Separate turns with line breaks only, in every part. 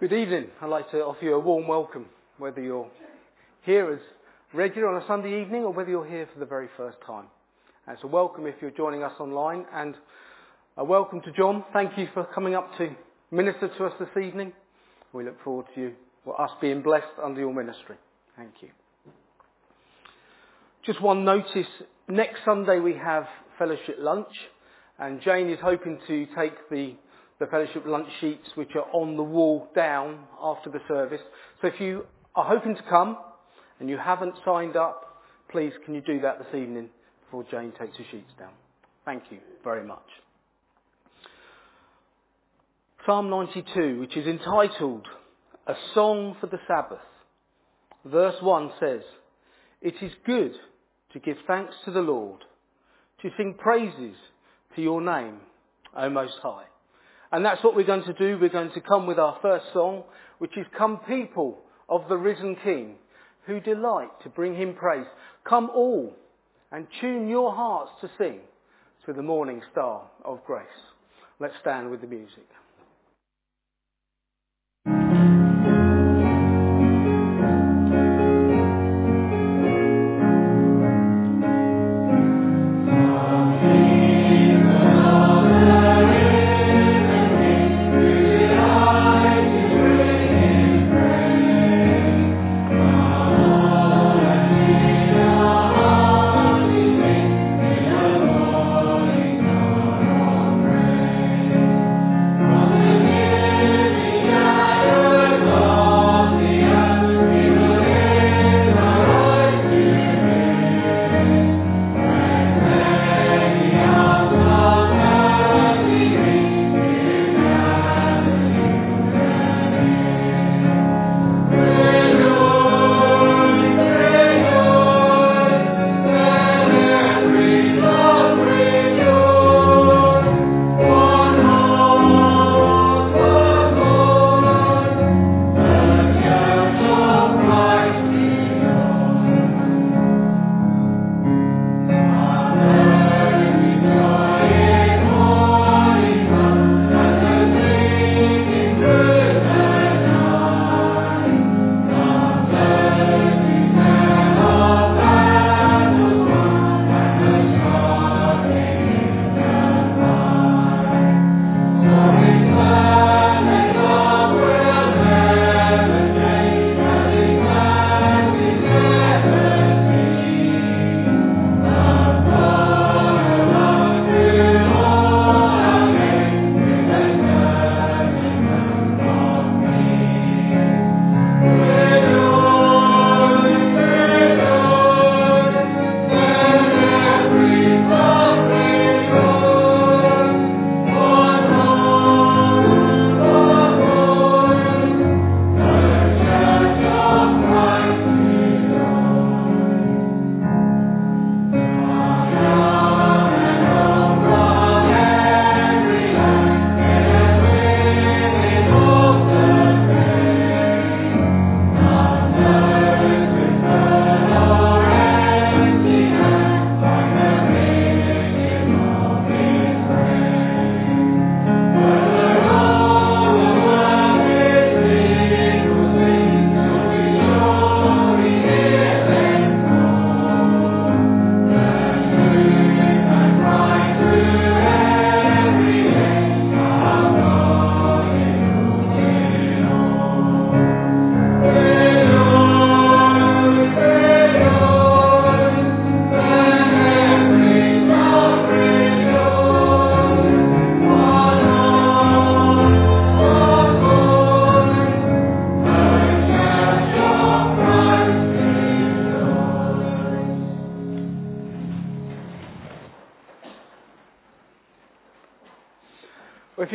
Good evening. I'd like to offer you a warm welcome, whether you're here as regular on a Sunday evening or whether you're here for the very first time. And a welcome if you're joining us online and a welcome to John. Thank you for coming up to minister to us this evening. We look forward to you, or us being blessed under your ministry. Thank you. Just one notice. Next Sunday we have fellowship lunch and Jane is hoping to take the the fellowship lunch sheets which are on the wall down after the service. So if you are hoping to come and you haven't signed up, please can you do that this evening before Jane takes the sheets down. Thank you very much. Psalm 92, which is entitled A Song for the Sabbath. Verse 1 says, It is good to give thanks to the Lord, to sing praises to your name, O Most High. And that's what we're going to do. We're going to come with our first song, which is Come People of the Risen King, who delight to bring him praise. Come all and tune your hearts to sing to the morning star of grace. Let's stand with the music.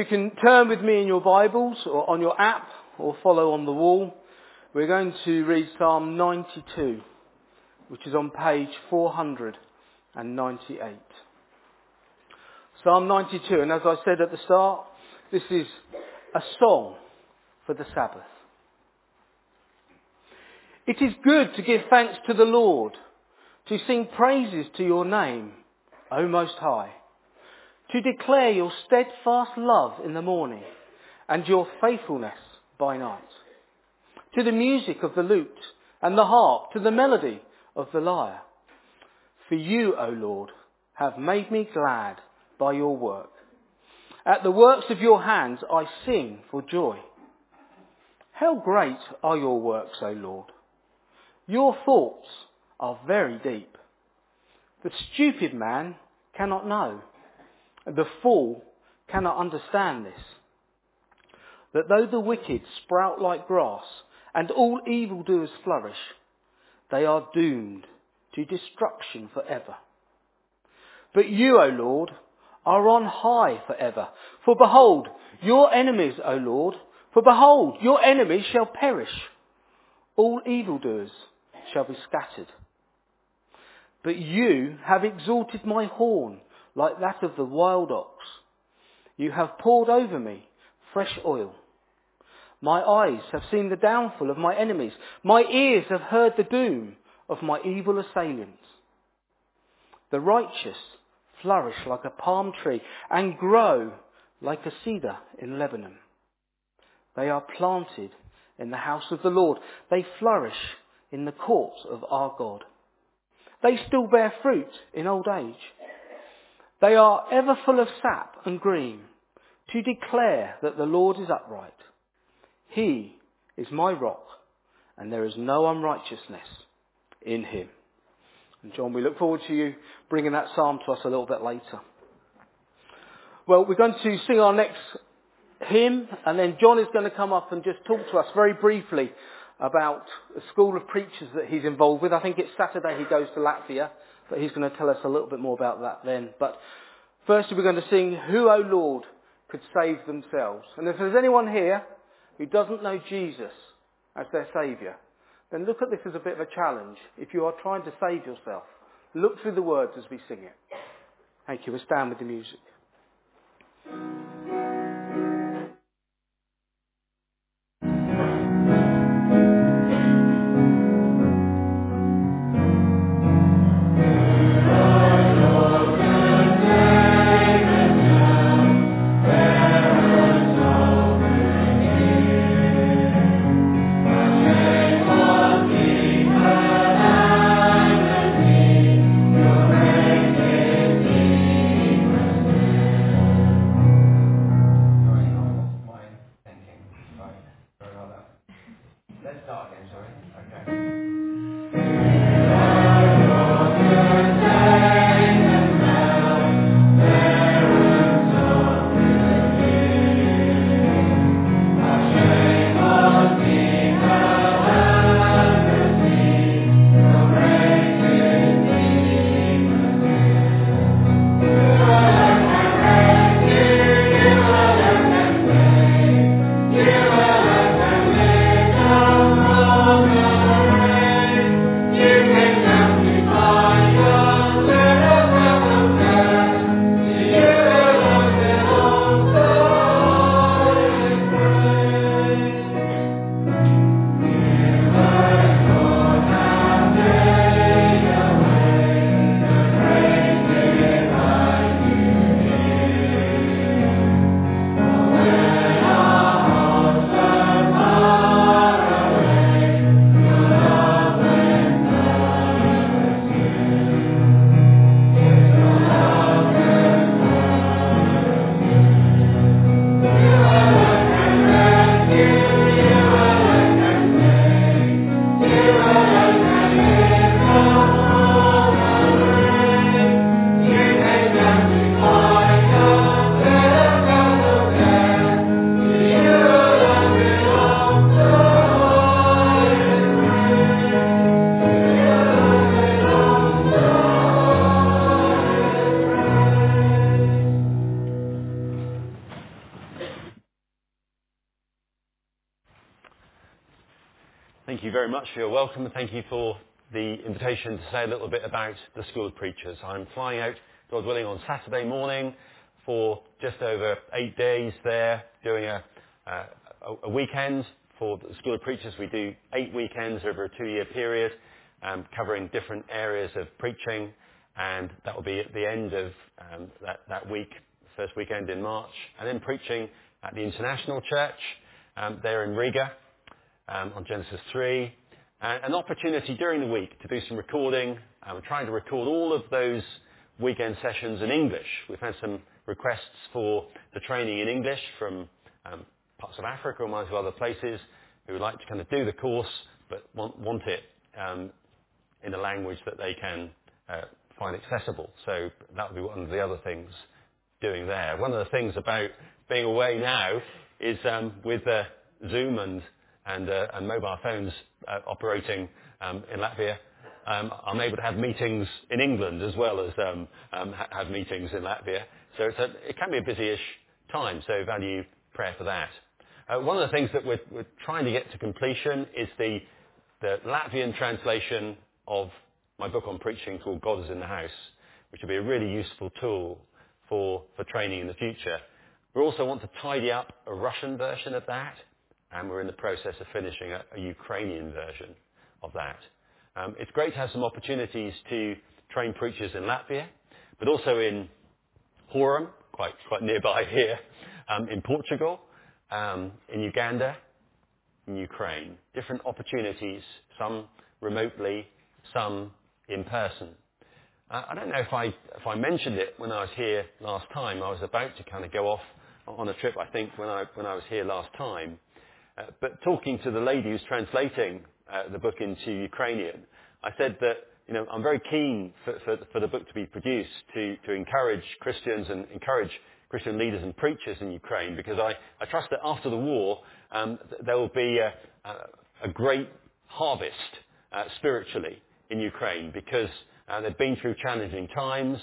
You can turn with me in your Bibles or on your app or follow on the wall, we're going to read Psalm 92, which is on page 498. Psalm 92, and as I said at the start, this is a song for the Sabbath. It is good to give thanks to the Lord, to sing praises to your name, O Most High to declare your steadfast love in the morning and your faithfulness by night. To the music of the lute and the harp, to the melody of the lyre. For you, O Lord, have made me glad by your work. At the works of your hands I sing for joy. How great are your works, O Lord! Your thoughts are very deep. The stupid man cannot know. The fool cannot understand this. That though the wicked sprout like grass and all evildoers flourish, they are doomed to destruction forever. But you, O Lord, are on high forever. For behold, your enemies, O Lord, for behold, your enemies shall perish. All evildoers shall be scattered. But you have exalted my horn like that of the wild ox. You have poured over me fresh oil. My eyes have seen the downfall of my enemies. My ears have heard the doom of my evil assailants. The righteous flourish like a palm tree and grow like a cedar in Lebanon. They are planted in the house of the Lord. They flourish in the courts of our God. They still bear fruit in old age. They are ever full of sap and green to declare that the Lord is upright. He is my rock and there is no unrighteousness in him. And John, we look forward to you bringing that psalm to us a little bit later. Well, we're going to sing our next hymn and then John is going to come up and just talk to us very briefly about a school of preachers that he's involved with. I think it's Saturday he goes to Latvia, but he's going to tell us a little bit more about that then. But firstly we're going to sing Who, O Lord, could save themselves. And if there's anyone here who doesn't know Jesus as their Saviour, then look at this as a bit of a challenge. If you are trying to save yourself, look through the words as we sing it. Thank you. We'll stand with the music.
To say a little bit about the School of Preachers. I'm flying out, God willing, on Saturday morning for just over eight days there, doing a, a, a weekend for the School of Preachers. We do eight weekends over a two-year period, um, covering different areas of preaching, and that will be at the end of um, that, that week, first weekend in March, and then preaching at the International Church um, there in Riga um, on Genesis 3. And an opportunity during the week to do some recording. I'm trying to record all of those weekend sessions in English. We've had some requests for the training in English from um, parts of Africa and one other places who would like to kind of do the course but want, want it um, in a language that they can uh, find accessible. So that would be one of the other things doing there. One of the things about being away now is um, with uh, Zoom and, and, uh, and, mobile phones uh, operating um, in Latvia, um, I'm able to have meetings in England as well as um, um, ha- have meetings in Latvia. So a, it can be a busy-ish time, so value prayer for that. Uh, one of the things that we're, we're, trying to get to completion is the, the Latvian translation of my book on preaching called God is in the House, which will be a really useful tool for, for training in the future. We also want to tidy up a Russian version of that, and we're in the process of finishing a, a Ukrainian version of that. Um, it's great to have some opportunities to train preachers in Latvia, but also in Horam, quite, quite nearby here, um, in Portugal, um, in Uganda, in Ukraine. Different opportunities, some remotely, some in person. Uh, I don't know if I, if I mentioned it when I was here last time. I was about to kind of go off on a trip, I think, when I, when I was here last time. Uh, but talking to the lady who's translating uh, the book into Ukrainian, I said that you know, I'm very keen for, for, for the book to be produced to, to encourage Christians and encourage Christian leaders and preachers in Ukraine because I, I trust that after the war um, there will be a, a, a great harvest uh, spiritually in Ukraine because uh, they've been through challenging times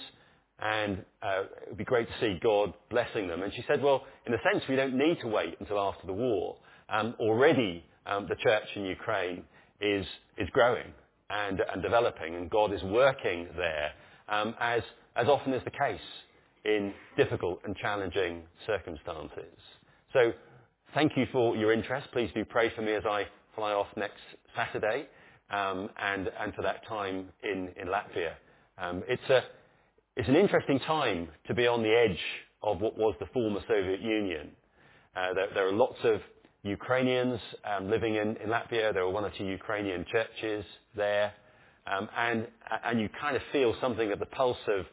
and uh, it would be great to see God blessing them. And she said, well, in a sense, we don't need to wait until after the war. Um, already, um, the church in Ukraine is, is growing and, and developing, and God is working there, um, as, as often is the case in difficult and challenging circumstances. So thank you for your interest. Please do pray for me as I fly off next Saturday um, and, and for that time in, in Latvia. Um, it's, a, it's an interesting time to be on the edge of what was the former Soviet Union. Uh, there, there, are lots of Ukrainians um, living in, in, Latvia. There are one or two Ukrainian churches there. Um, and, and you kind of feel something at the pulse of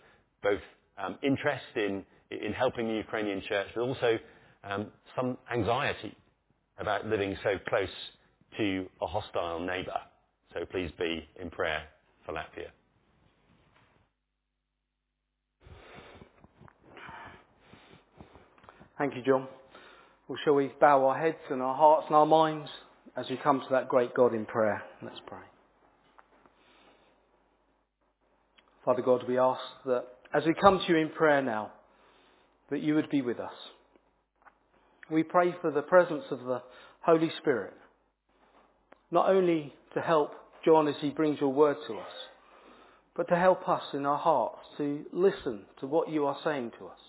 both um, interest in, in helping the Ukrainian church, but also um, some anxiety about living so close to a hostile neighbour. So please be in prayer for Latvia.
Thank you, John. Well, shall we bow our heads and our hearts and our minds as we come to that great God in prayer? Let's pray. Father God, we ask that as we come to you in prayer now, that you would be with us. We pray for the presence of the Holy Spirit, not only to help John as he brings your word to us, but to help us in our hearts to listen to what you are saying to us.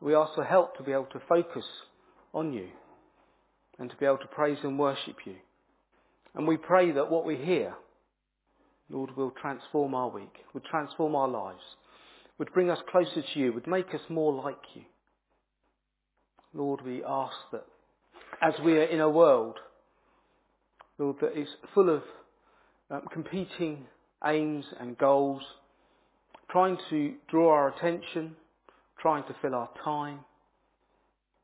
We ask for help to be able to focus on you and to be able to praise and worship you. And we pray that what we hear, Lord, will transform our week, would transform our lives, would bring us closer to you, would make us more like you. Lord, we ask that as we are in a world, Lord, that is full of um, competing aims and goals, trying to draw our attention, trying to fill our time.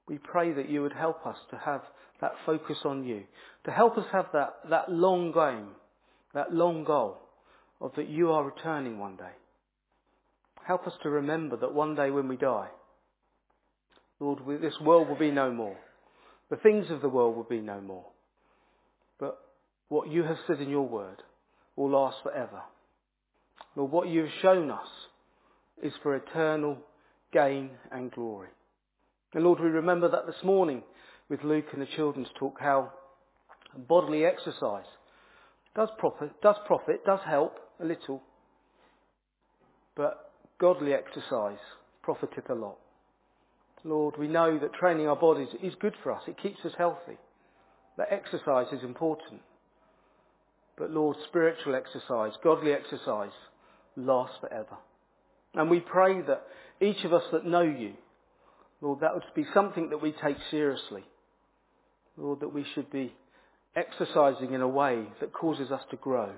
We pray that you would help us to have that focus on you, to help us have that, that long game, that long goal of that you are returning one day. Help us to remember that one day when we die, Lord, this world will be no more. The things of the world will be no more. But what you have said in your word will last forever. Lord, what you have shown us is for eternal gain and glory. And Lord, we remember that this morning with Luke and the children's talk, how bodily exercise does profit, does profit, does help a little, but godly exercise profiteth a lot. Lord, we know that training our bodies is good for us. It keeps us healthy. That exercise is important. But Lord, spiritual exercise, godly exercise, lasts forever. And we pray that each of us that know you, Lord, that would be something that we take seriously. Lord, that we should be exercising in a way that causes us to grow,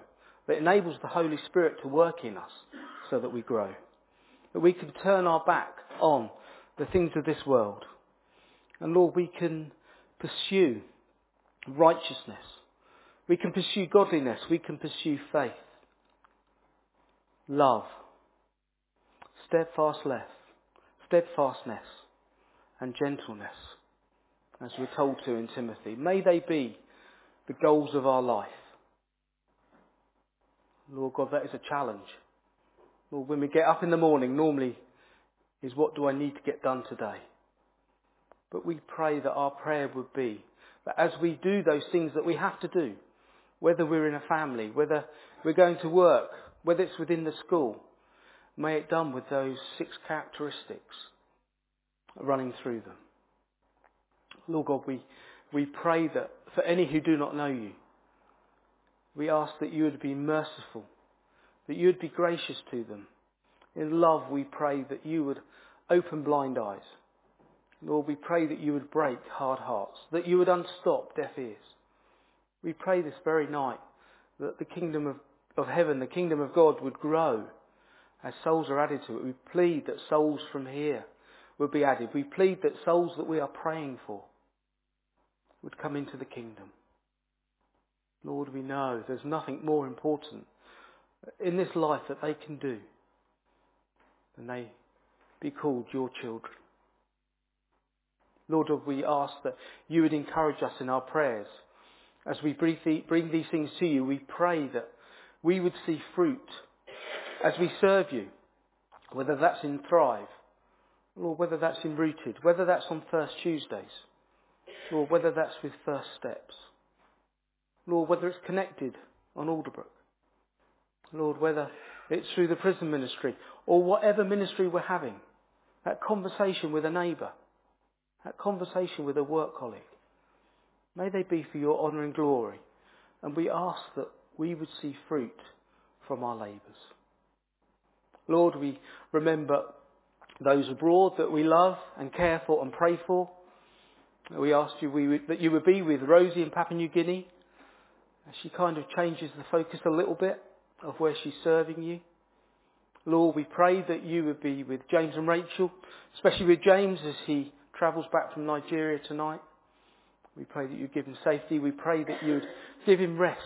that enables the Holy Spirit to work in us so that we grow. That we can turn our back on the things of this world. And Lord, we can pursue righteousness. We can pursue godliness. We can pursue faith, love, steadfast steadfastness, steadfastness, and gentleness, as we're told to in Timothy. May they be the goals of our life. Lord God, that is a challenge. Lord, when we get up in the morning, normally is what do I need to get done today? But we pray that our prayer would be that as we do those things that we have to do, whether we're in a family, whether we're going to work, whether it's within the school, may it done with those six characteristics running through them. Lord God, we, we pray that for any who do not know you, we ask that you would be merciful, that you would be gracious to them. In love, we pray that you would open blind eyes. Lord, we pray that you would break hard hearts, that you would unstop deaf ears. We pray this very night that the kingdom of, of heaven, the kingdom of God would grow as souls are added to it. We plead that souls from here would be added. We plead that souls that we are praying for would come into the kingdom. Lord, we know there's nothing more important in this life that they can do than they be called your children. Lord, we ask that you would encourage us in our prayers. As we bring these things to you, we pray that we would see fruit as we serve you, whether that's in Thrive, or whether that's in Rooted, whether that's on First Tuesdays, or whether that's with First Steps. Lord, whether it's connected on Alderbrook. Lord, whether it's through the prison ministry or whatever ministry we're having, that conversation with a neighbour, that conversation with a work colleague. May they be for your honour and glory. And we ask that we would see fruit from our labours. Lord, we remember those abroad that we love and care for and pray for. We ask you we would, that you would be with Rosie in Papua New Guinea she kind of changes the focus a little bit of where she's serving you. Lord, we pray that you would be with James and Rachel, especially with James as he travels back from Nigeria tonight. We pray that you give him safety. We pray that you would give him rest,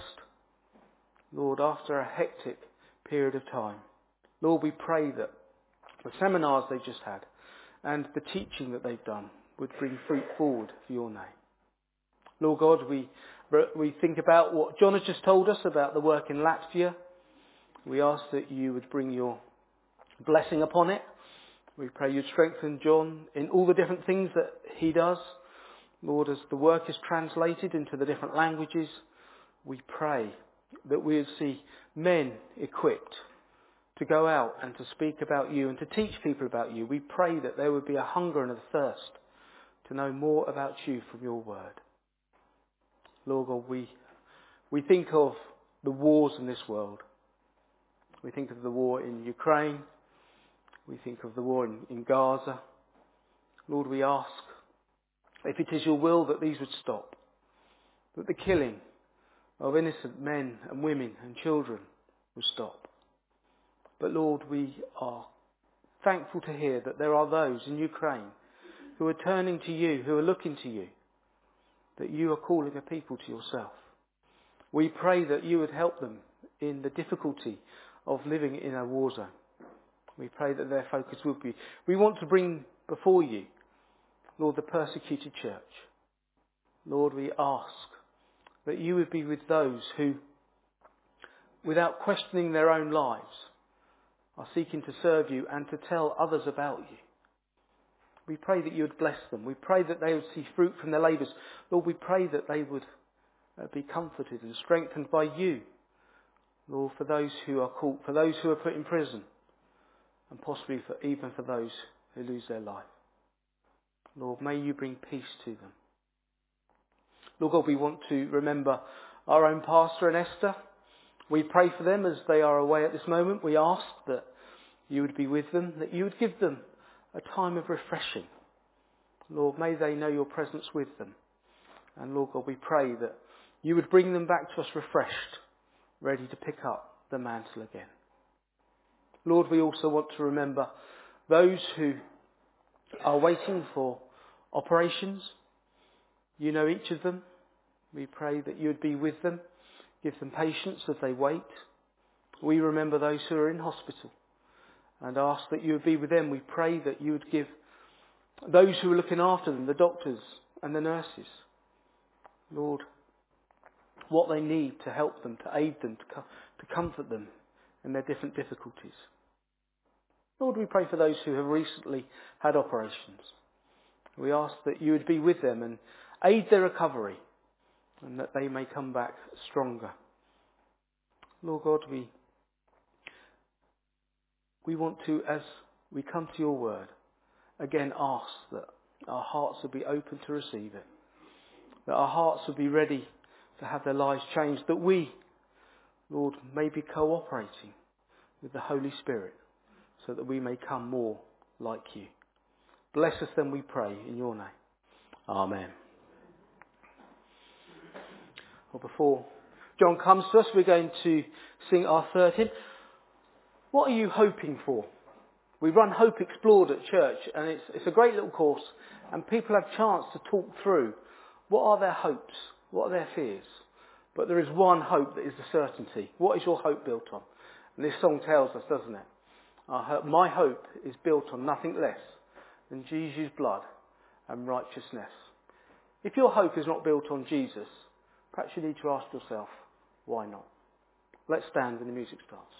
Lord, after a hectic period of time. Lord, we pray that the seminars they've just had and the teaching that they've done would bring fruit forward for your name. Lord God, we we think about what John has just told us about the work in Latvia. We ask that you would bring your blessing upon it. We pray you'd strengthen John in all the different things that he does. Lord, as the work is translated into the different languages, we pray that we would see men equipped to go out and to speak about you and to teach people about you. We pray that there would be a hunger and a thirst to know more about you from your word. Lord God, we, we think of the wars in this world. We think of the war in Ukraine. We think of the war in, in Gaza. Lord, we ask if it is your will that these would stop, that the killing of innocent men and women and children would stop. But Lord, we are thankful to hear that there are those in Ukraine who are turning to you, who are looking to you that you are calling a people to yourself. We pray that you would help them in the difficulty of living in a war zone. We pray that their focus would be. We want to bring before you, Lord, the persecuted church. Lord, we ask that you would be with those who, without questioning their own lives, are seeking to serve you and to tell others about you. We pray that you would bless them. We pray that they would see fruit from their labours. Lord, we pray that they would uh, be comforted and strengthened by you. Lord, for those who are caught, for those who are put in prison, and possibly for, even for those who lose their life. Lord, may you bring peace to them. Lord God, we want to remember our own pastor and Esther. We pray for them as they are away at this moment. We ask that you would be with them, that you would give them a time of refreshing. Lord, may they know your presence with them. And Lord God, we pray that you would bring them back to us refreshed, ready to pick up the mantle again. Lord, we also want to remember those who are waiting for operations. You know each of them. We pray that you would be with them, give them patience as they wait. We remember those who are in hospital and ask that you would be with them. We pray that you would give those who are looking after them, the doctors and the nurses, Lord, what they need to help them, to aid them, to, to comfort them in their different difficulties. Lord, we pray for those who have recently had operations. We ask that you would be with them and aid their recovery and that they may come back stronger. Lord God, we, we want to, as we come to your word, again ask that our hearts would be open to receive it, that our hearts would be ready to have their lives changed, that we, Lord, may be cooperating with the Holy Spirit so that we may come more like you. Bless us then, we pray, in your name. Amen. Well, before John comes to us, we're going to sing our third hymn. What are you hoping for? We run Hope Explored at church, and it's, it's a great little course, and people have chance to talk through what are their hopes, what are their fears. But there is one hope that is the certainty. What is your hope built on? And this song tells us, doesn't it? Hope, my hope is built on nothing less than Jesus' blood and righteousness. If your hope is not built on Jesus, perhaps you need to ask yourself, why not? Let's stand when the music starts.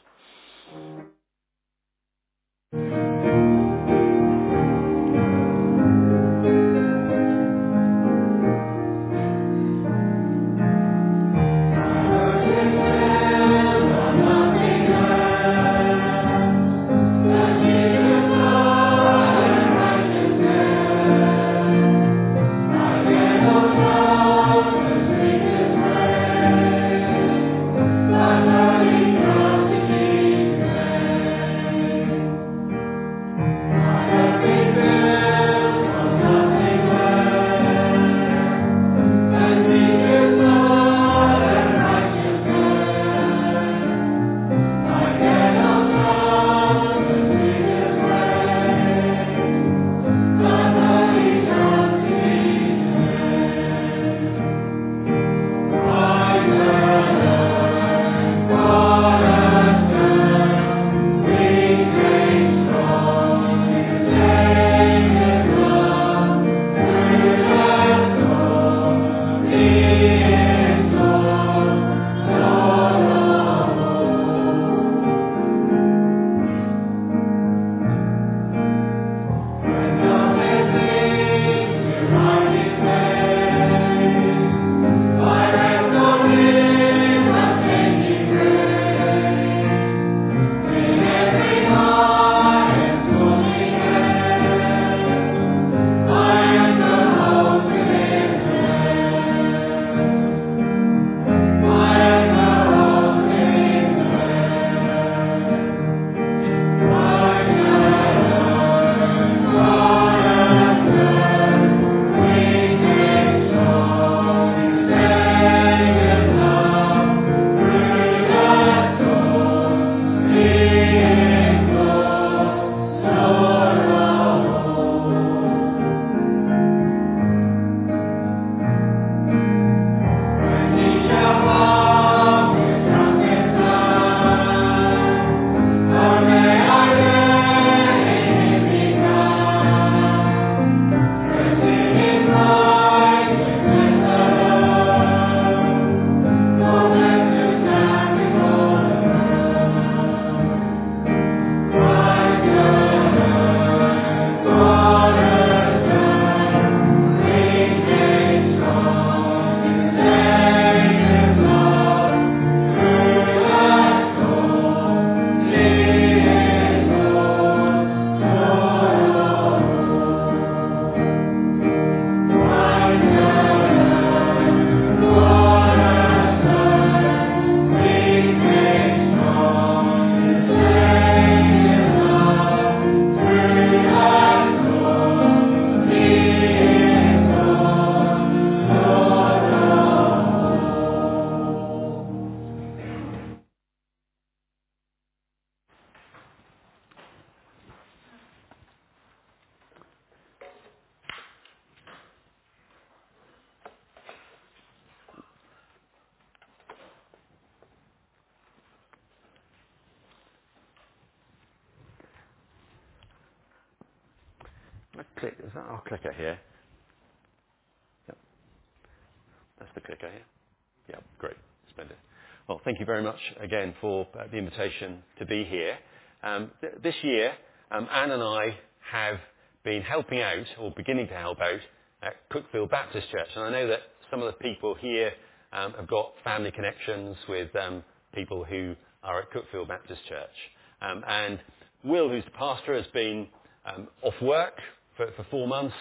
Very much again for uh, the invitation to be here. Um, th- this year, um, Anne and I have been helping out, or beginning to help out, at Cuckfield Baptist Church. And I know that some of the people here um, have got family connections with um, people who are at Cuckfield Baptist Church. Um, and Will, who's the pastor, has been um, off work for, for four months.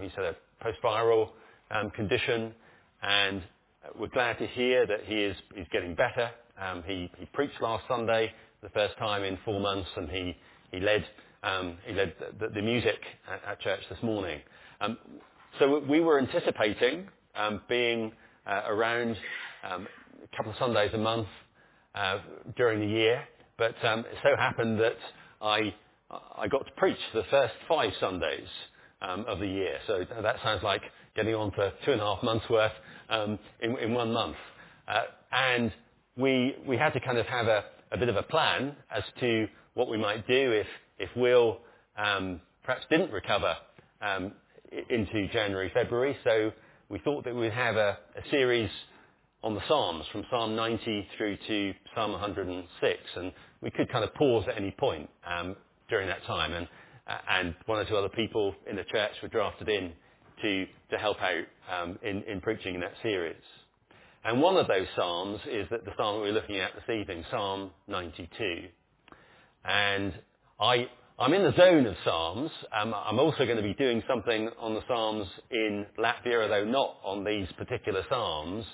He's had a post-viral condition, and we're glad to hear that he is he's getting better. Um, he, he preached last Sunday, the first time in four months, and he, he led, um, he led the, the music at, at, church this morning. Um, so we were anticipating um, being uh, around um, a couple of Sundays a month uh, during the year, but um, it so happened that I, I got to preach the first five Sundays um, of the year. So that sounds like getting on for two and a half months worth um, in, in, one month. Uh, and we, we had to kind of have a, a, bit of a plan as to what we might do if, if Will um, perhaps didn't recover um, into January, February. So we thought that we'd have a, a series on the Psalms from Psalm 90 through to Psalm 106, and we could kind of pause at any point um, during that time, and, and one or two other people in the church were drafted in to, to help out um, in, in preaching in that series. And one of those psalms is that the psalm we're looking at this evening, Psalm 92. And I, I'm in the zone of psalms. Um, I'm also going to be doing something on the psalms in Latvia, although not on these particular psalms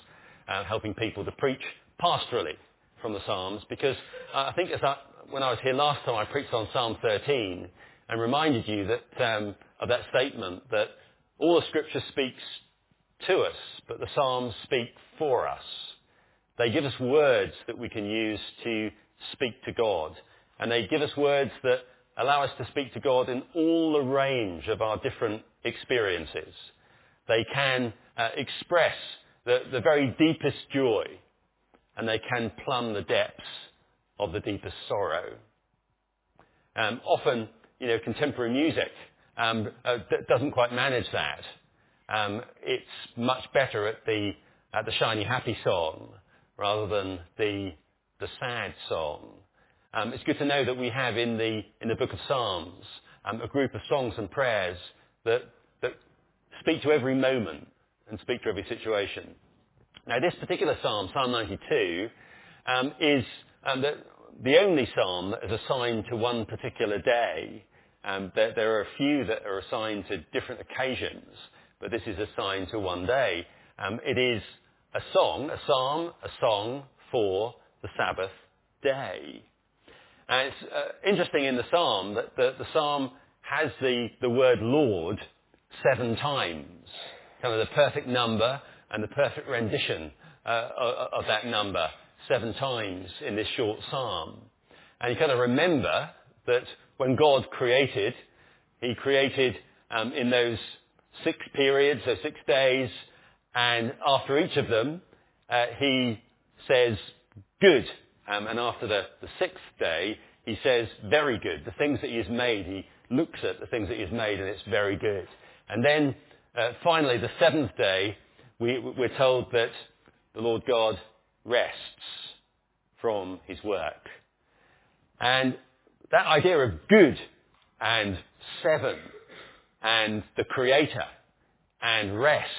uh, helping people to preach pastorally from the Psalms because I think as I, when I was here last time I preached on Psalm 13 and reminded you that um, of that statement that all the Scripture speaks to us, but the Psalms speak for us. They give us words that we can use to speak to God, and they give us words that allow us to speak to God in all the range of our different experiences. They can uh, express the, the very deepest joy, and they can plumb the depths of the deepest sorrow. Um, often, you know, contemporary music um, uh, d- doesn't quite manage that. Um, it's much better at the at the shiny happy song rather than the the sad song. Um, it's good to know that we have in the in the Book of Psalms um, a group of songs and prayers that that speak to every moment and speak to every situation. Now, this particular psalm, Psalm 92, um, is um, the, the, only psalm that is assigned to one particular day. Um, there, there, are a few that are assigned to different occasions, but this is assigned to one day. Um, it is a song, a psalm, a song for the Sabbath day. And it's uh, interesting in the psalm that the, the psalm has the, the word Lord seven times kind of the perfect number and the perfect rendition uh, of that number seven times in this short psalm. And you kind of remember that when God created, He created um, in those six periods, so six days, and after each of them, uh, He says, good. Um, and after the, the sixth day, He says, very good. The things that He has made, He looks at the things that He has made, and it's very good. And then uh, finally, the seventh day, we, we're told that the Lord God rests from his work. And that idea of good and seven and the creator and rest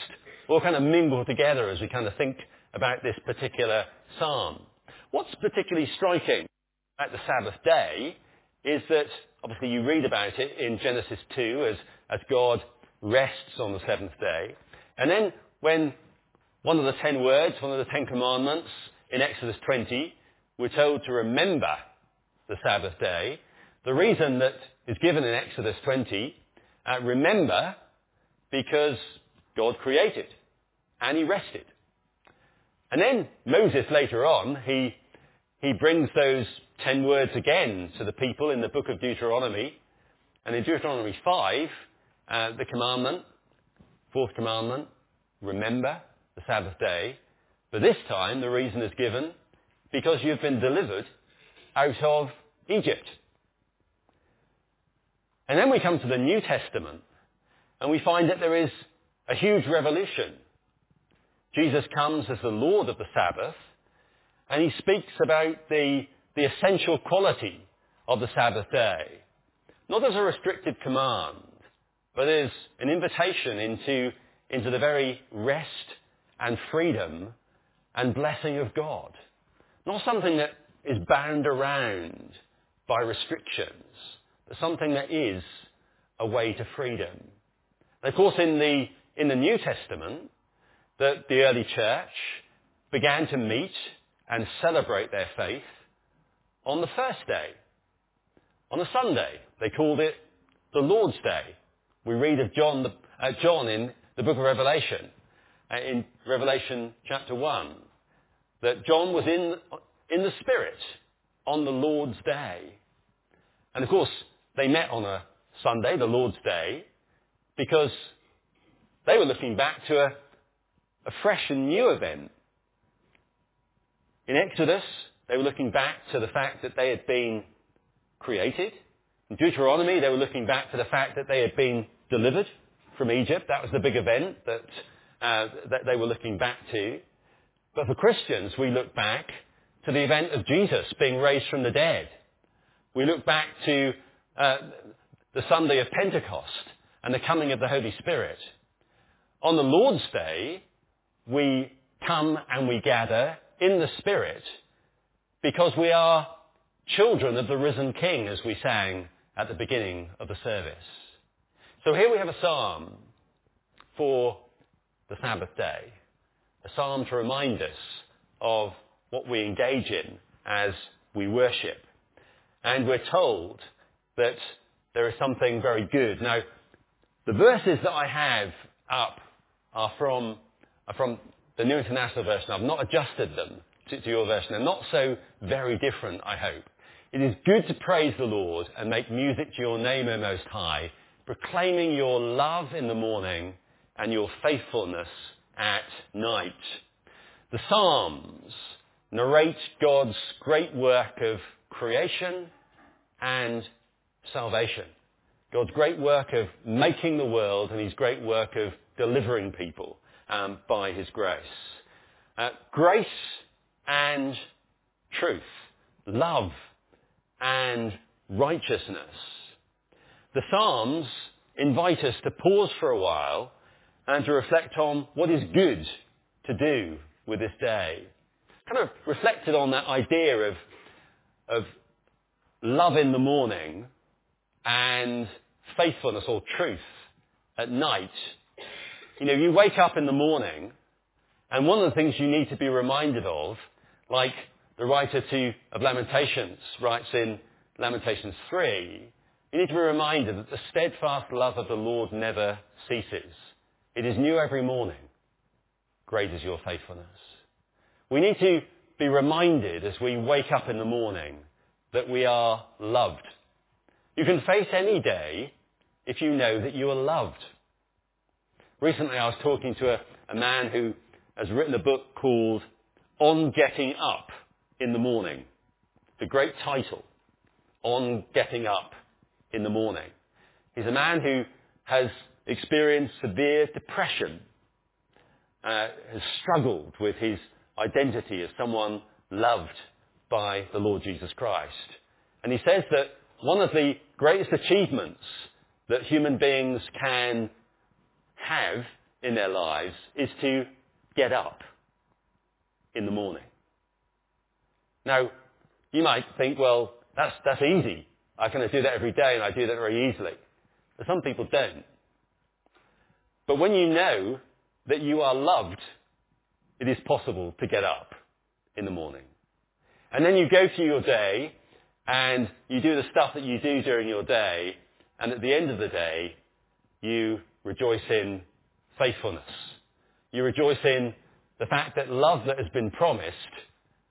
all kind of mingle together as we kind of think about this particular psalm. What's particularly striking about the Sabbath day is that obviously you read about it in Genesis 2 as, as God rests on the seventh day. And then when one of the ten words, one of the ten commandments in Exodus 20, we're told to remember the Sabbath day, the reason that is given in Exodus 20, uh, remember because God created and he rested. And then Moses later on, he, he brings those ten words again to the people in the book of Deuteronomy. And in Deuteronomy 5, uh, the commandment, fourth commandment, remember the Sabbath day. But this time the reason is given because you've been delivered out of Egypt. And then we come to the New Testament And we find that there is a huge revolution. Jesus comes as the Lord of the Sabbath, and he speaks about the, the essential quality of the Sabbath day. Not as a restricted command, but as an invitation into, into the very rest and freedom and blessing of God. Not something that is bound around by restrictions, something that is a way to freedom. And of course, in the, in the New Testament, the, the early church began to meet and celebrate their faith on the first day, on a Sunday. They called it the Lord's Day. We read of John, the, uh, John in the book of Revelation, uh, in Revelation chapter 1, that John was in, in the Spirit on the Lord's Day. And of course, they met on a Sunday, the Lord's Day, because they were looking back to a, a fresh and new event. In Exodus, they were looking back to the fact that they had been created. In Deuteronomy, they were looking back to the fact that they had been delivered from Egypt. That was the big event that, uh, that they were looking back to. But for Christians, we look back to the event of Jesus being raised from the dead. We look back to uh, the Sunday of Pentecost and the coming of the Holy Spirit. On the Lord's Day, we come and we gather in the Spirit because we are children of the risen King, as we sang at the beginning of the service. So here we have a psalm for the Sabbath day, a psalm to remind us of what we engage in as we worship. And we're told that there is something very good. Now, the verses that I have up are from, are from the New International Version. I've not adjusted them to, to your version. They're not so very different, I hope. It is good to praise the Lord and make music to your name, O Most High, proclaiming your love in the morning and your faithfulness at night. The Psalms narrate God's great work of creation and salvation. God's great work of making the world and his great work of delivering people um, by his grace. Uh, grace and truth. Love and righteousness. The Psalms invite us to pause for a while and to reflect on what is good to do with this day. Kind of reflected on that idea of, of love in the morning and faithfulness or truth at night. You know, you wake up in the morning and one of the things you need to be reminded of, like the writer to, of Lamentations writes in Lamentations 3, you need to be reminded that the steadfast love of the Lord never ceases. It is new every morning. Great is your faithfulness. We need to be reminded as we wake up in the morning that we are loved. You can face any day if you know that you are loved. Recently I was talking to a, a man who has written a book called On Getting Up in the morning. The great title, On Getting Up in the Morning. He's a man who has experienced severe depression, uh, has struggled with his identity as someone loved by the Lord Jesus Christ. And he says that one of the greatest achievements that human beings can have in their lives is to get up in the morning. Now, you might think, well, that's, that's easy. I can do that every day and I do that very easily. But some people don't. But when you know that you are loved, it is possible to get up in the morning. And then you go through your day and you do the stuff that you do during your day and at the end of the day, you rejoice in faithfulness. You rejoice in the fact that love that has been promised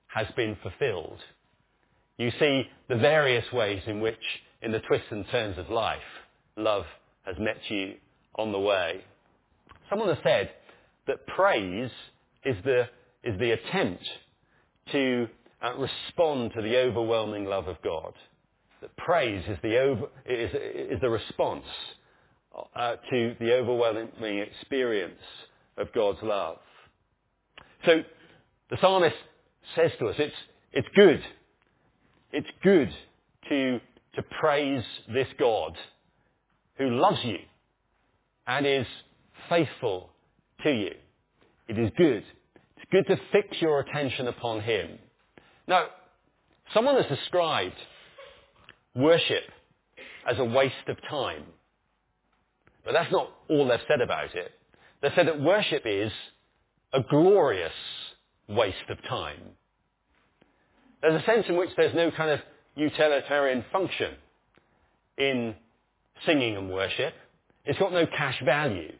has been fulfilled. You see the various ways in which, in the twists and turns of life, love has met you on the way. Someone has said that praise is the, is the attempt to uh, respond to the overwhelming love of God. That praise is the, over, is, is the response uh, to the overwhelming experience of God's love. So the psalmist says to us, it's, it's good. It's good to, to praise this God who loves you and is faithful to you. It is good. It's good to fix your attention upon Him. Now, someone has described worship as a waste of time. But that's not all they've said about it. They've said that worship is a glorious waste of time. There's a sense in which there's no kind of utilitarian function in singing and worship. It's got no cash value.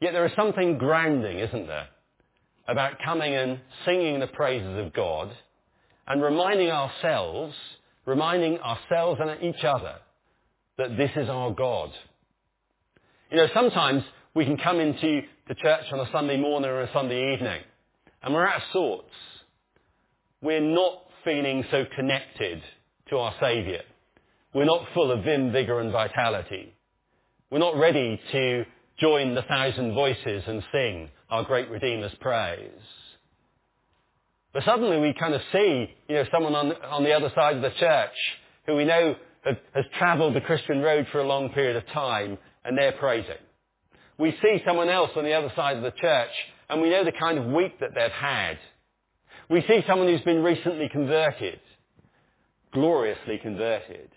Yet there is something grounding, isn't there, about coming and singing the praises of God and reminding ourselves, reminding ourselves and each other that this is our God. You know, sometimes we can come into the church on a Sunday morning or a Sunday evening and we're out of sorts. We're not feeling so connected to our Saviour. We're not full of vim, vigour and vitality. We're not ready to join the thousand voices and sing our great Redeemer's praise. But suddenly we kind of see, you know, someone on, on the other side of the church who we know has, has travelled the Christian road for a long period of time and they're praising. We see someone else on the other side of the church and we know the kind of week that they've had. We see someone who's been recently converted, gloriously converted.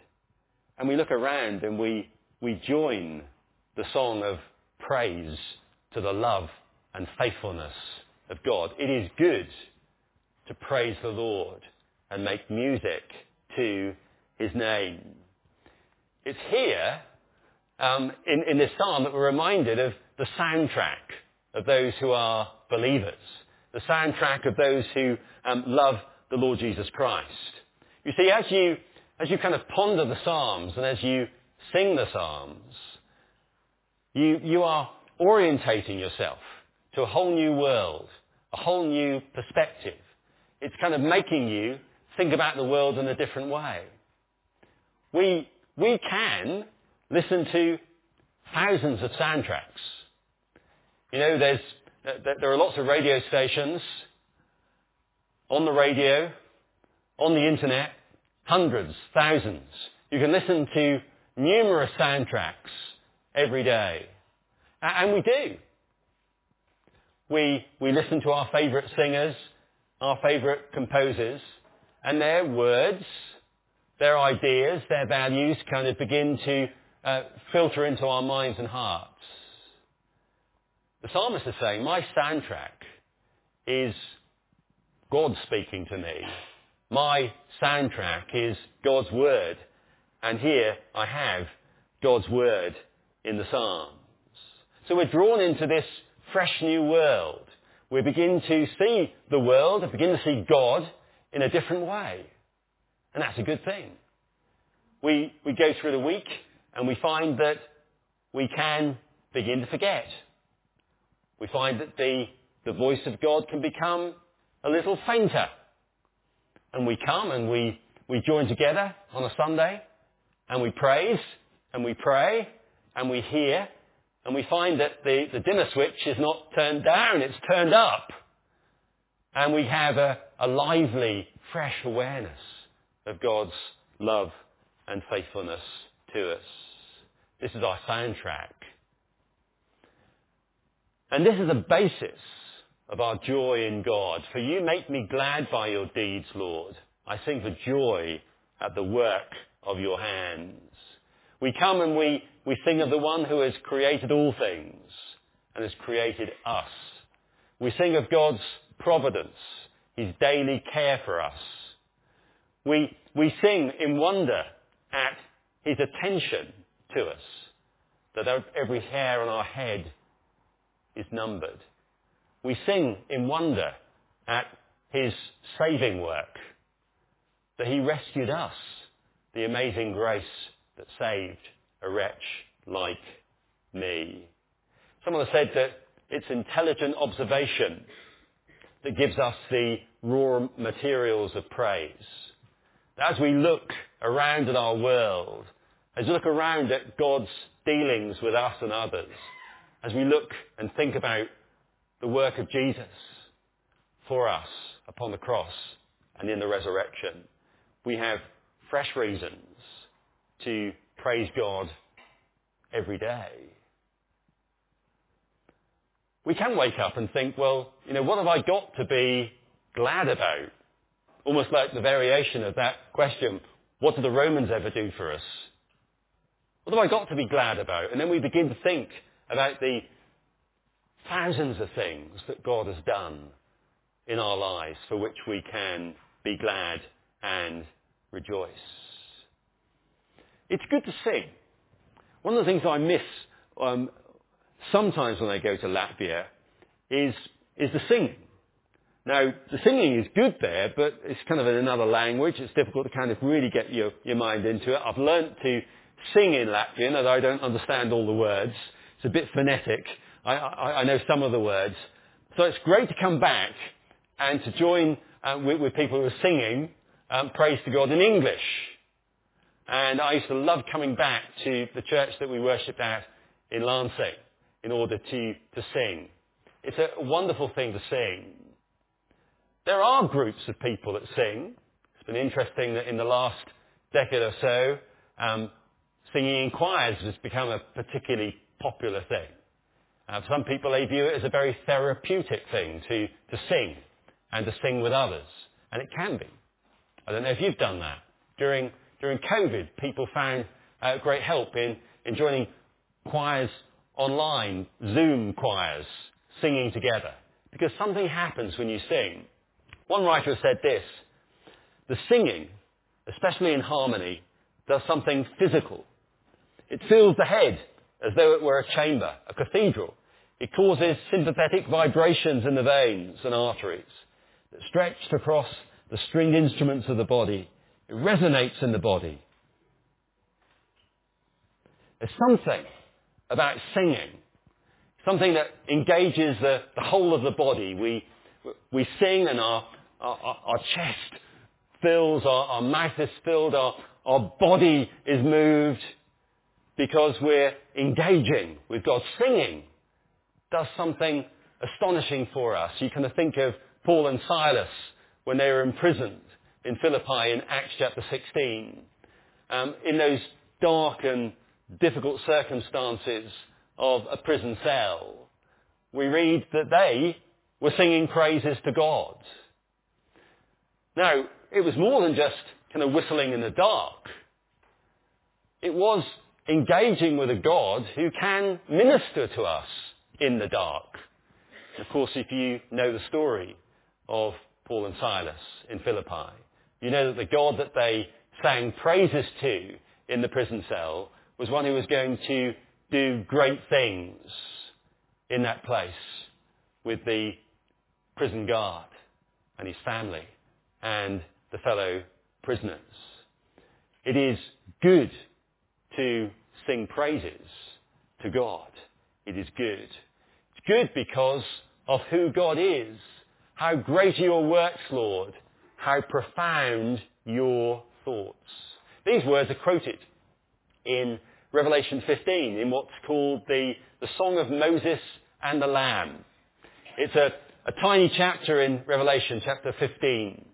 And we look around and we, we join the song of praise to the love and faithfulness of God. It is good to praise the Lord and make music to his name. It's here um, in, in this psalm that we're reminded of the soundtrack of those who are believers, the soundtrack of those who um, love the Lord Jesus Christ. You see, as you, as you kind of ponder the Psalms and as you sing the Psalms, you, you are orientating yourself to a whole new world, a whole new perspective. It's kind of making you think about the world in a different way. We, we can listen to thousands of soundtracks. You know, there's, there are lots of radio stations on the radio, on the internet, hundreds, thousands. You can listen to numerous soundtracks every day. And we do. We, we listen to our favourite singers, our favourite composers, and their words, their ideas, their values kind of begin to uh, filter into our minds and hearts. The psalmist is saying, my soundtrack is God speaking to me. My soundtrack is God's Word. And here I have God's Word in the Psalms. So we're drawn into this fresh new world. We begin to see the world and begin to see God in a different way. And that's a good thing. We, we go through the week and we find that we can begin to forget. We find that the, the voice of God can become a little fainter. And we come and we, we join together on a Sunday and we praise and we pray and we hear and we find that the, the dimmer switch is not turned down, it's turned up. And we have a, a lively, fresh awareness of God's love and faithfulness to us. This is our soundtrack. And this is the basis of our joy in God. For you make me glad by your deeds, Lord. I sing for joy at the work of your hands. We come and we, we sing of the one who has created all things and has created us. We sing of God's providence, his daily care for us. We, we sing in wonder at his attention to us, that every hair on our head is numbered. We sing in wonder at his saving work, that he rescued us, the amazing grace that saved a wretch like me. Someone has said that it's intelligent observation that gives us the raw materials of praise. As we look around at our world, as we look around at God's dealings with us and others, as we look and think about the work of Jesus for us upon the cross and in the resurrection, we have fresh reasons to praise God every day. We can wake up and think, well, you know, what have I got to be glad about? Almost like the variation of that question, what do the Romans ever do for us? What have I got to be glad about? And then we begin to think about the thousands of things that God has done in our lives for which we can be glad and rejoice. It's good to sing. One of the things I miss um, sometimes when I go to Latvia is, is the singing. Now, the singing is good there, but it's kind of in another language. It's difficult to kind of really get your, your mind into it. I've learnt to sing in Latvian, although I don't understand all the words. It's a bit phonetic. I, I, I know some of the words. So it's great to come back and to join uh, with, with, people who are singing um, praise to God in English. And I used to love coming back to the church that we worshipped at in Lancing in order to, to sing. It's a wonderful thing to sing. There are groups of people that sing. It's been interesting that in the last decade or so, um, singing in choirs has become a particularly popular thing. Uh, some people, they view it as a very therapeutic thing to, to sing and to sing with others. And it can be. I don't know if you've done that. During, during COVID, people found uh, great help in, in joining choirs online, Zoom choirs, singing together. Because something happens when you sing. One writer has said this, the singing, especially in harmony, does something physical. It fills the head as though it were a chamber, a cathedral. It causes sympathetic vibrations in the veins and arteries that stretched across the stringed instruments of the body. It resonates in the body. There's something about singing, something that engages the, the whole of the body. We, we sing and our, our, our chest fills, our, our mouth is filled, our, our body is moved because we're engaging with God. Singing does something astonishing for us. You can think of Paul and Silas when they were imprisoned in Philippi in Acts chapter 16. Um, in those dark and difficult circumstances of a prison cell, we read that they were singing praises to God. Now, it was more than just kind of whistling in the dark. It was engaging with a God who can minister to us in the dark. Of course, if you know the story of Paul and Silas in Philippi, you know that the God that they sang praises to in the prison cell was one who was going to do great things in that place with the prison guard and his family and the fellow prisoners. It is good to sing praises to God. It is good. It's good because of who God is. How great are your works, Lord. How profound your thoughts. These words are quoted in Revelation 15 in what's called the, the Song of Moses and the Lamb. It's a, a tiny chapter in Revelation, chapter 15.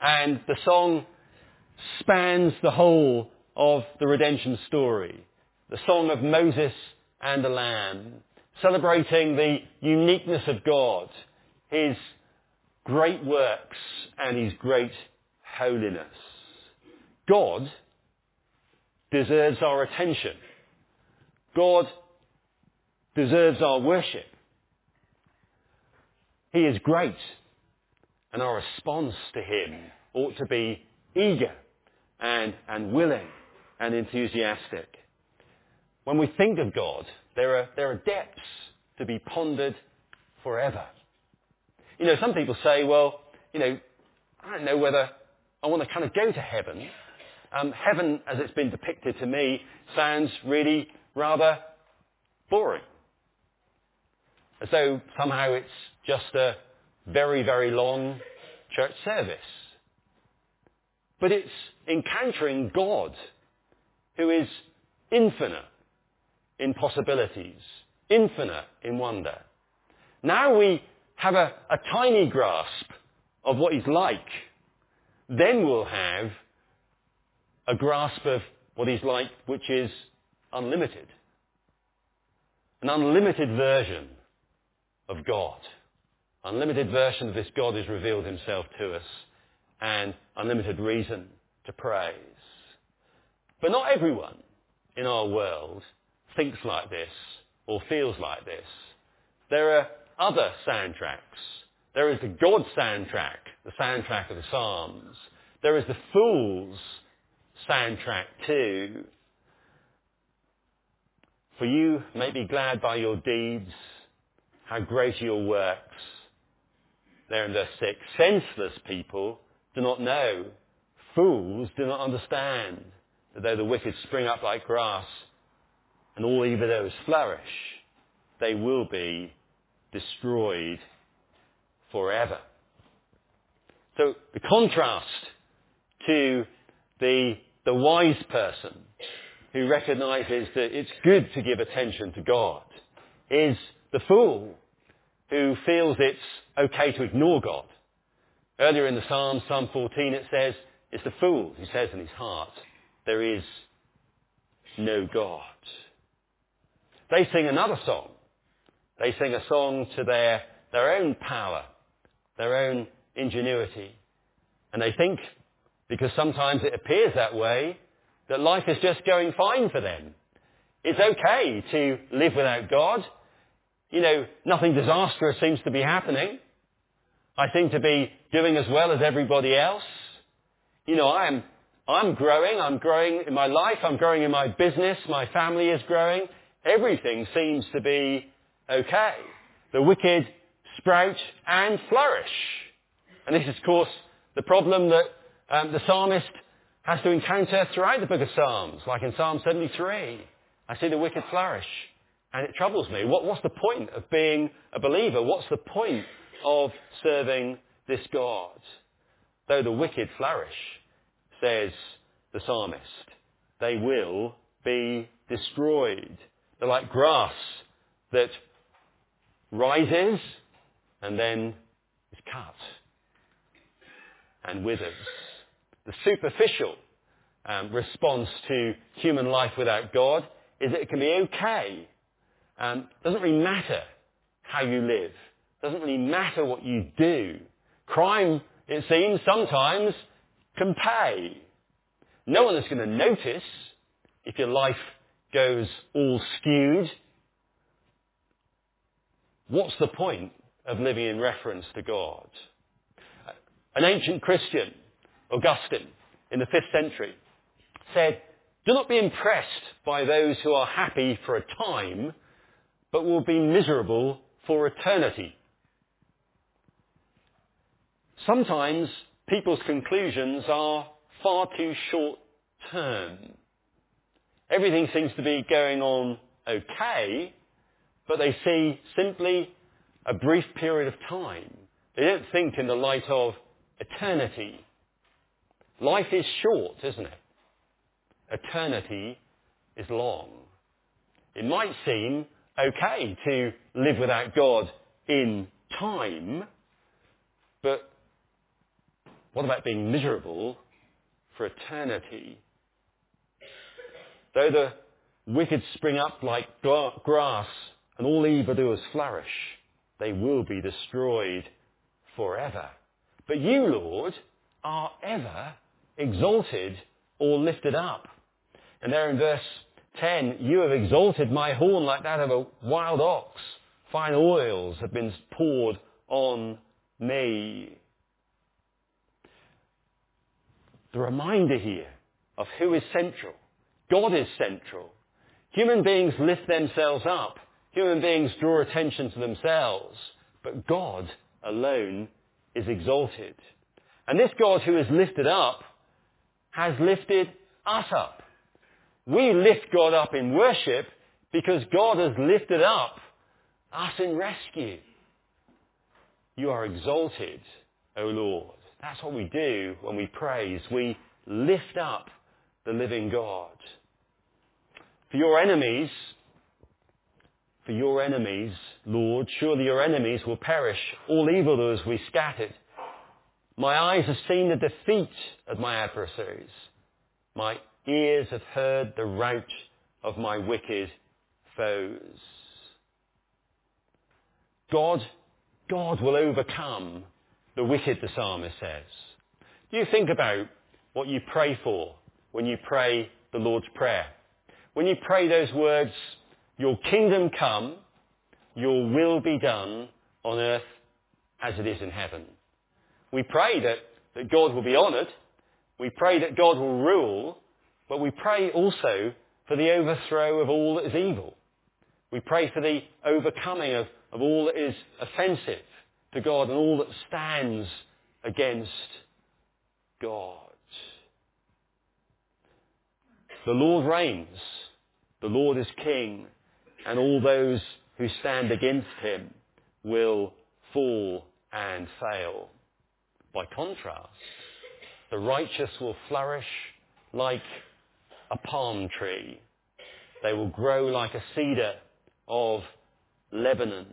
And the song spans the whole of the redemption story. The song of Moses and the Lamb, celebrating the uniqueness of God, His great works and His great holiness. God deserves our attention. God deserves our worship. He is great, and our response to Him ought to be eager and, and willing and enthusiastic. When we think of God, there are, there are depths to be pondered forever. You know, some people say, well, you know, I don't know whether I want to kind of go to heaven um, heaven, as it's been depicted to me, sounds really rather boring. As though somehow it's just a very, very long church service. But it's encountering God, who is infinite in possibilities, infinite in wonder. Now we have a, a tiny grasp of what he's like. Then we'll have a grasp of what he's like which is unlimited. An unlimited version of God. Unlimited version of this God has revealed himself to us and unlimited reason to praise. But not everyone in our world thinks like this or feels like this. There are other soundtracks. There is the God soundtrack, the soundtrack of the Psalms. There is the Fool's soundtrack too. For you may be glad by your deeds, how great are your works. There in verse 6, senseless people do not know, fools do not understand that though the wicked spring up like grass and all evildoers flourish, they will be destroyed forever. So the contrast to the, the wise person who recognizes that it's good to give attention to God is the fool who feels it's okay to ignore God. Earlier in the Psalm, Psalm 14, it says, it's the fool who says in his heart, there is no God. They sing another song. They sing a song to their, their own power, their own ingenuity. And they think, because sometimes it appears that way, that life is just going fine for them. It's okay to live without God. You know, nothing disastrous seems to be happening. I seem to be doing as well as everybody else. You know, I am I'm growing. I'm growing in my life. I'm growing in my business. My family is growing. Everything seems to be okay. The wicked sprout and flourish. And this is, of course, the problem that um, the psalmist has to encounter throughout the book of Psalms, like in Psalm 73. I see the wicked flourish, and it troubles me. What, what's the point of being a believer? What's the point of serving this God? Though the wicked flourish, says the psalmist. They will be destroyed. They're like grass that rises and then is cut and withers. The superficial um, response to human life without God is that it can be okay. Um, doesn't really matter how you live. Doesn't really matter what you do. Crime, it seems, sometimes can pay. No one is going to notice if your life goes all skewed. What's the point of living in reference to God? An ancient Christian, Augustine, in the 5th century, said, Do not be impressed by those who are happy for a time, but will be miserable for eternity. Sometimes people's conclusions are far too short term. Everything seems to be going on okay, but they see simply a brief period of time. They don't think in the light of eternity. Life is short, isn't it? Eternity is long. It might seem okay to live without God in time, but what about being miserable for eternity? Though the wicked spring up like grass and all evildoers flourish, they will be destroyed forever. But you, Lord, are ever exalted or lifted up. And there in verse 10, you have exalted my horn like that of a wild ox. Fine oils have been poured on me. the reminder here of who is central. God is central. Human beings lift themselves up. Human beings draw attention to themselves. But God alone is exalted. And this God who is lifted up has lifted us up. We lift God up in worship because God has lifted up us in rescue. You are exalted, O Lord. That's what we do when we praise. We lift up the living God. For your enemies, for your enemies, Lord. Surely your enemies will perish, all evil evildoers we scattered. My eyes have seen the defeat of my adversaries. My ears have heard the rout of my wicked foes. God, God will overcome the wicked, the psalmist says. Do you think about what you pray for when you pray the Lord's Prayer? When you pray those words, your kingdom come, your will be done on earth as it is in heaven. We pray that, that God will be honoured. We pray that God will rule. But we pray also for the overthrow of all that is evil. We pray for the overcoming of, of all that is offensive to God and all that stands against God. The Lord reigns. The Lord is king and all those who stand against him will fall and fail. By contrast, the righteous will flourish like a palm tree. They will grow like a cedar of Lebanon.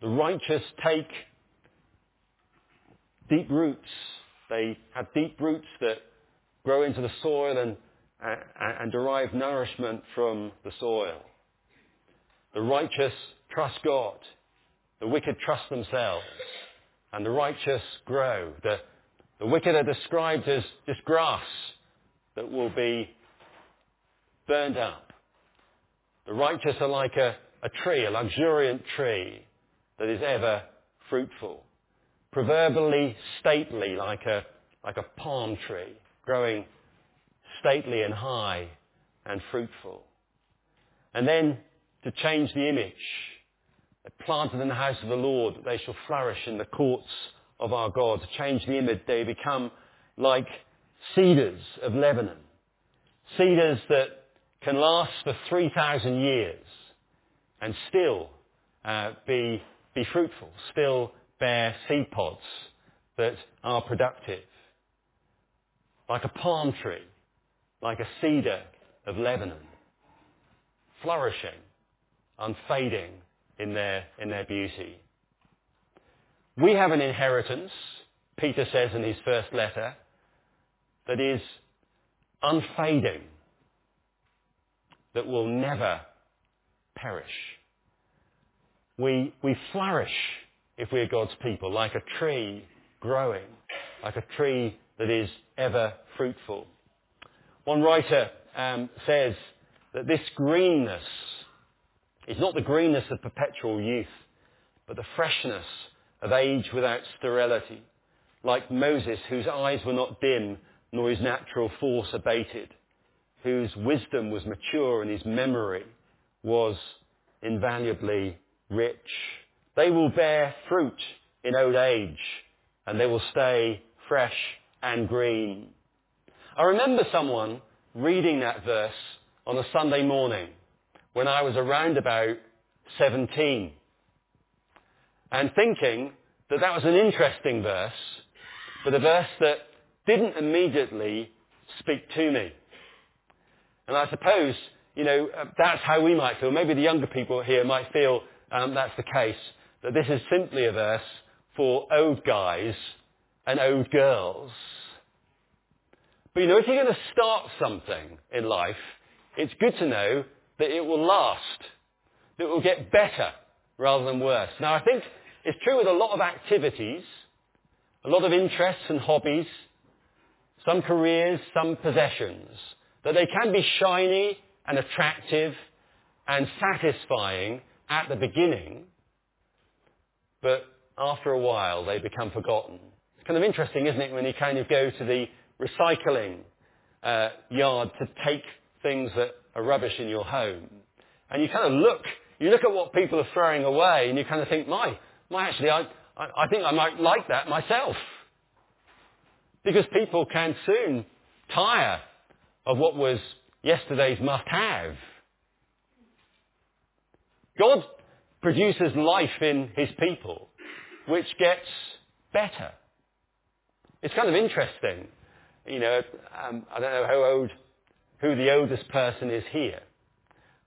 The righteous take deep roots. They have deep roots that grow into the soil and, and, derive nourishment from the soil. The righteous trust God. The wicked trust themselves. And the righteous grow. The, the wicked are described as just grass that will be burned up. The righteous are like a, a tree, a luxuriant tree that is ever fruitful. Proverbially stately like a, like a palm tree, growing stately and high and fruitful. And then to change the image. Planted in the house of the Lord, they shall flourish in the courts of our God. To change the image, they become like cedars of Lebanon. Cedars that can last for 3,000 years and still uh, be, be fruitful, still bear seed pods that are productive. Like a palm tree, like a cedar of Lebanon, flourishing unfading in their, in their beauty. We have an inheritance, Peter says in his first letter, that is unfading, that will never perish. We, we flourish if we are God's people, like a tree growing, like a tree that is ever fruitful. One writer um, says that this greenness it's not the greenness of perpetual youth, but the freshness of age without sterility, like Moses, whose eyes were not dim, nor his natural force abated, whose wisdom was mature and his memory was invaluably rich. They will bear fruit in old age, and they will stay fresh and green. I remember someone reading that verse on a Sunday morning when I was around about 17 and thinking that that was an interesting verse, but a verse that didn't immediately speak to me. And I suppose, you know, uh, that's how we might feel. Maybe the younger people here might feel um, that's the case, that this is simply a verse for old guys and old girls. But you know, if you're going to start something in life, it's good to know that it will last, that it will get better rather than worse. Now, I think it's true with a lot of activities, a lot of interests and hobbies, some careers, some possessions, that they can be shiny and attractive and satisfying at the beginning, but after a while they become forgotten. It's kind of interesting, isn't it, when you kind of go to the recycling uh, yard to take things that are rubbish in your home. And you kind of look, you look at what people are throwing away and you kind of think, my, my actually, I, I, I think I might like that myself. Because people can soon tire of what was yesterday's must have. God produces life in his people, which gets better. It's kind of interesting. You know, um, I don't know how old who the oldest person is here.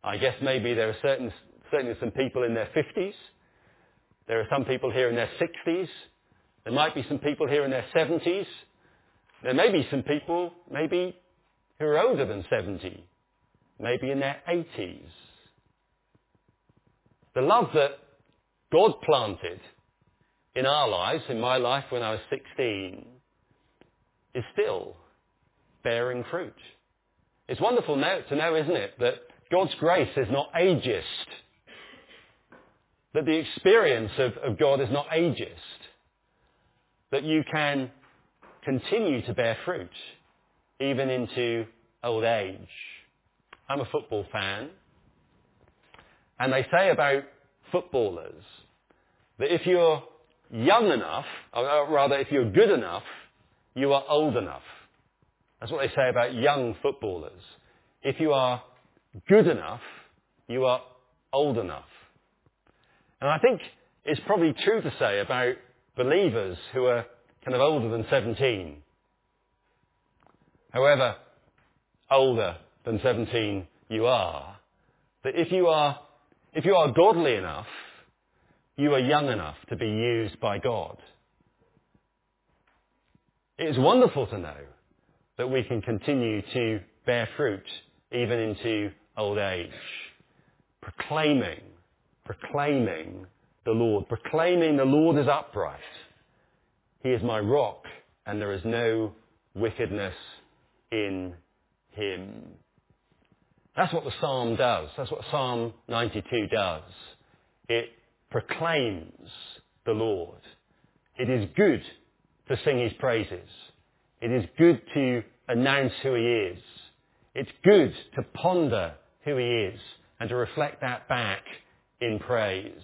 I guess maybe there are certain certainly some people in their 50s. There are some people here in their 60s. There might be some people here in their 70s. There may be some people, maybe, who are older than 70, maybe in their 80s. The love that God planted in our lives, in my life when I was 16, is still bearing fruit. It's wonderful now to know, isn't it, that God's grace is not ageist. That the experience of, of God is not ageist. That you can continue to bear fruit even into old age. I'm a football fan. And they say about footballers that if you're young enough, or rather if you're good enough, you are old enough. That's what they say about young footballers. If you are good enough, you are old enough. And I think it's probably true to say about believers who are kind of older than 17. However older than 17 you are, that if you are, if you are godly enough, you are young enough to be used by God. It is wonderful to know that we can continue to bear fruit even into old age. Proclaiming, proclaiming the Lord, proclaiming the Lord is upright. He is my rock and there is no wickedness in him. That's what the psalm does. That's what Psalm 92 does. It proclaims the Lord. It is good to sing his praises. It is good to announce who he is. It's good to ponder who he is and to reflect that back in praise,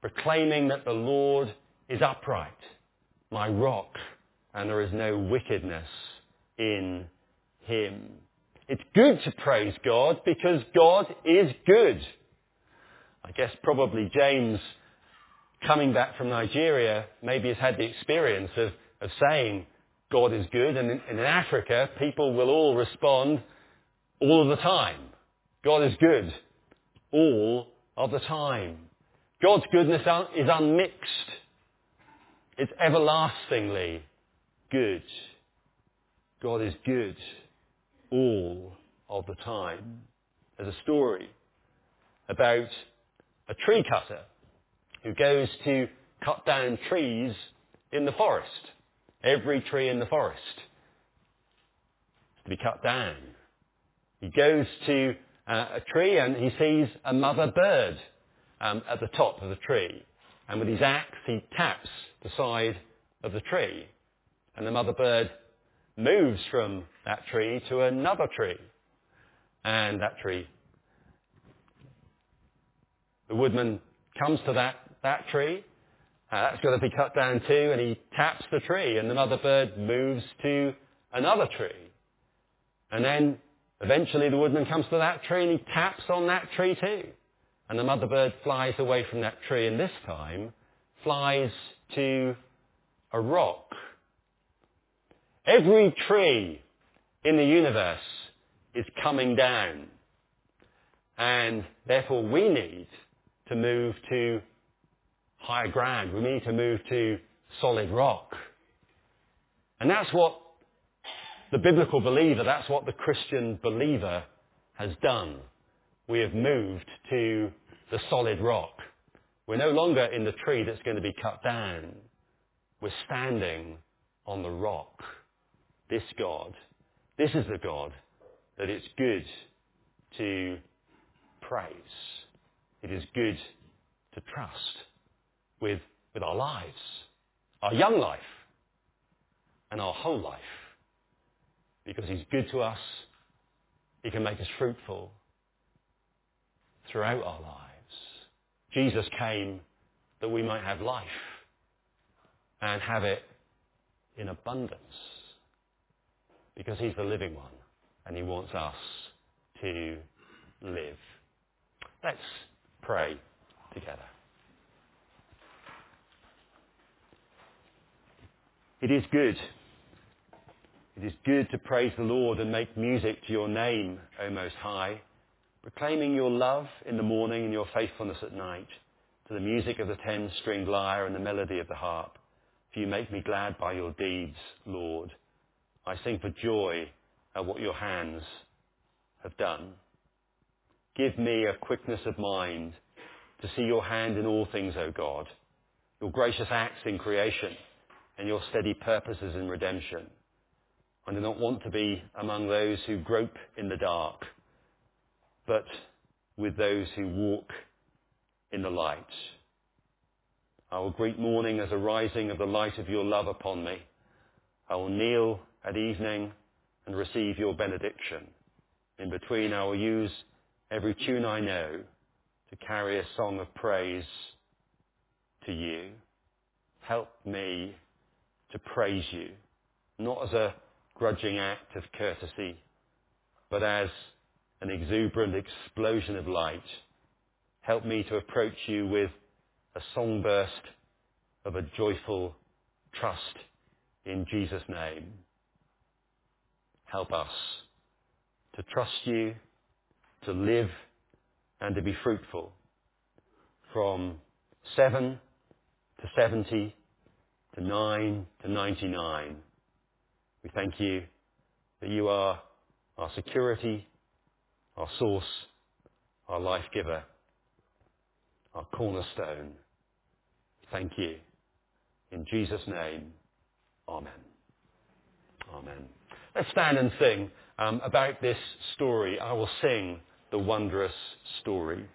proclaiming that the Lord is upright, my rock, and there is no wickedness in him. It's good to praise God because God is good. I guess probably James, coming back from Nigeria, maybe has had the experience of, of saying God is good. And in, in Africa, people will all respond all of the time. God is good all of the time. God's goodness is unmixed. It's everlastingly good. God is good all of the time. There's a story about a tree cutter who goes to cut down trees in the forest. Every tree in the forest to be cut down. He goes to uh, a tree and he sees a mother bird um, at the top of the tree. And with his axe, he taps the side of the tree. And the mother bird moves from that tree to another tree. And that tree, the woodman comes to that, that tree. Uh, that's got to be cut down too, and he taps the tree, and the mother bird moves to another tree. And then eventually the woodman comes to that tree and he taps on that tree too. And the mother bird flies away from that tree, and this time flies to a rock Every tree in the universe is coming down. And therefore we need to move to higher ground. We need to move to solid rock. And that's what the biblical believer, that's what the Christian believer has done. We have moved to the solid rock. We're no longer in the tree that's going to be cut down. We're standing on the rock this God, this is the God that it's good to praise. It is good to trust with, with our lives, our young life, and our whole life. Because he's good to us, he can make us fruitful throughout our lives. Jesus came that we might have life and have it in abundance because he's the living one and he wants us to live. Let's pray together. It is good. It is good to praise the Lord and make music to your name, O Most High. proclaiming your love in the morning and your faithfulness at night, to the music of the ten-stringed lyre and the melody of the harp. For you make me glad by your deeds, Lord. I sing for joy at what your hands have done. Give me a quickness of mind to see your hand in all things, O God, your gracious acts in creation and your steady purposes in redemption. I do not want to be among those who grope in the dark, but with those who walk in the light. I will greet morning as a rising of the light of your love upon me. I will kneel at evening and receive your benediction. In between, I will use every tune I know to carry a song of praise to you. Help me to praise you, not as a grudging act of courtesy, but as an exuberant explosion of light. Help me to approach you with a songburst of a joyful trust in Jesus' name. Help us to trust you, to live and to be fruitful from 7 to 70 to 9 to 99. We thank you that you are our security, our source, our life giver, our cornerstone. Thank you. In Jesus' name, Amen. Amen. Let's stand and sing um, about this story. I will sing the wondrous story.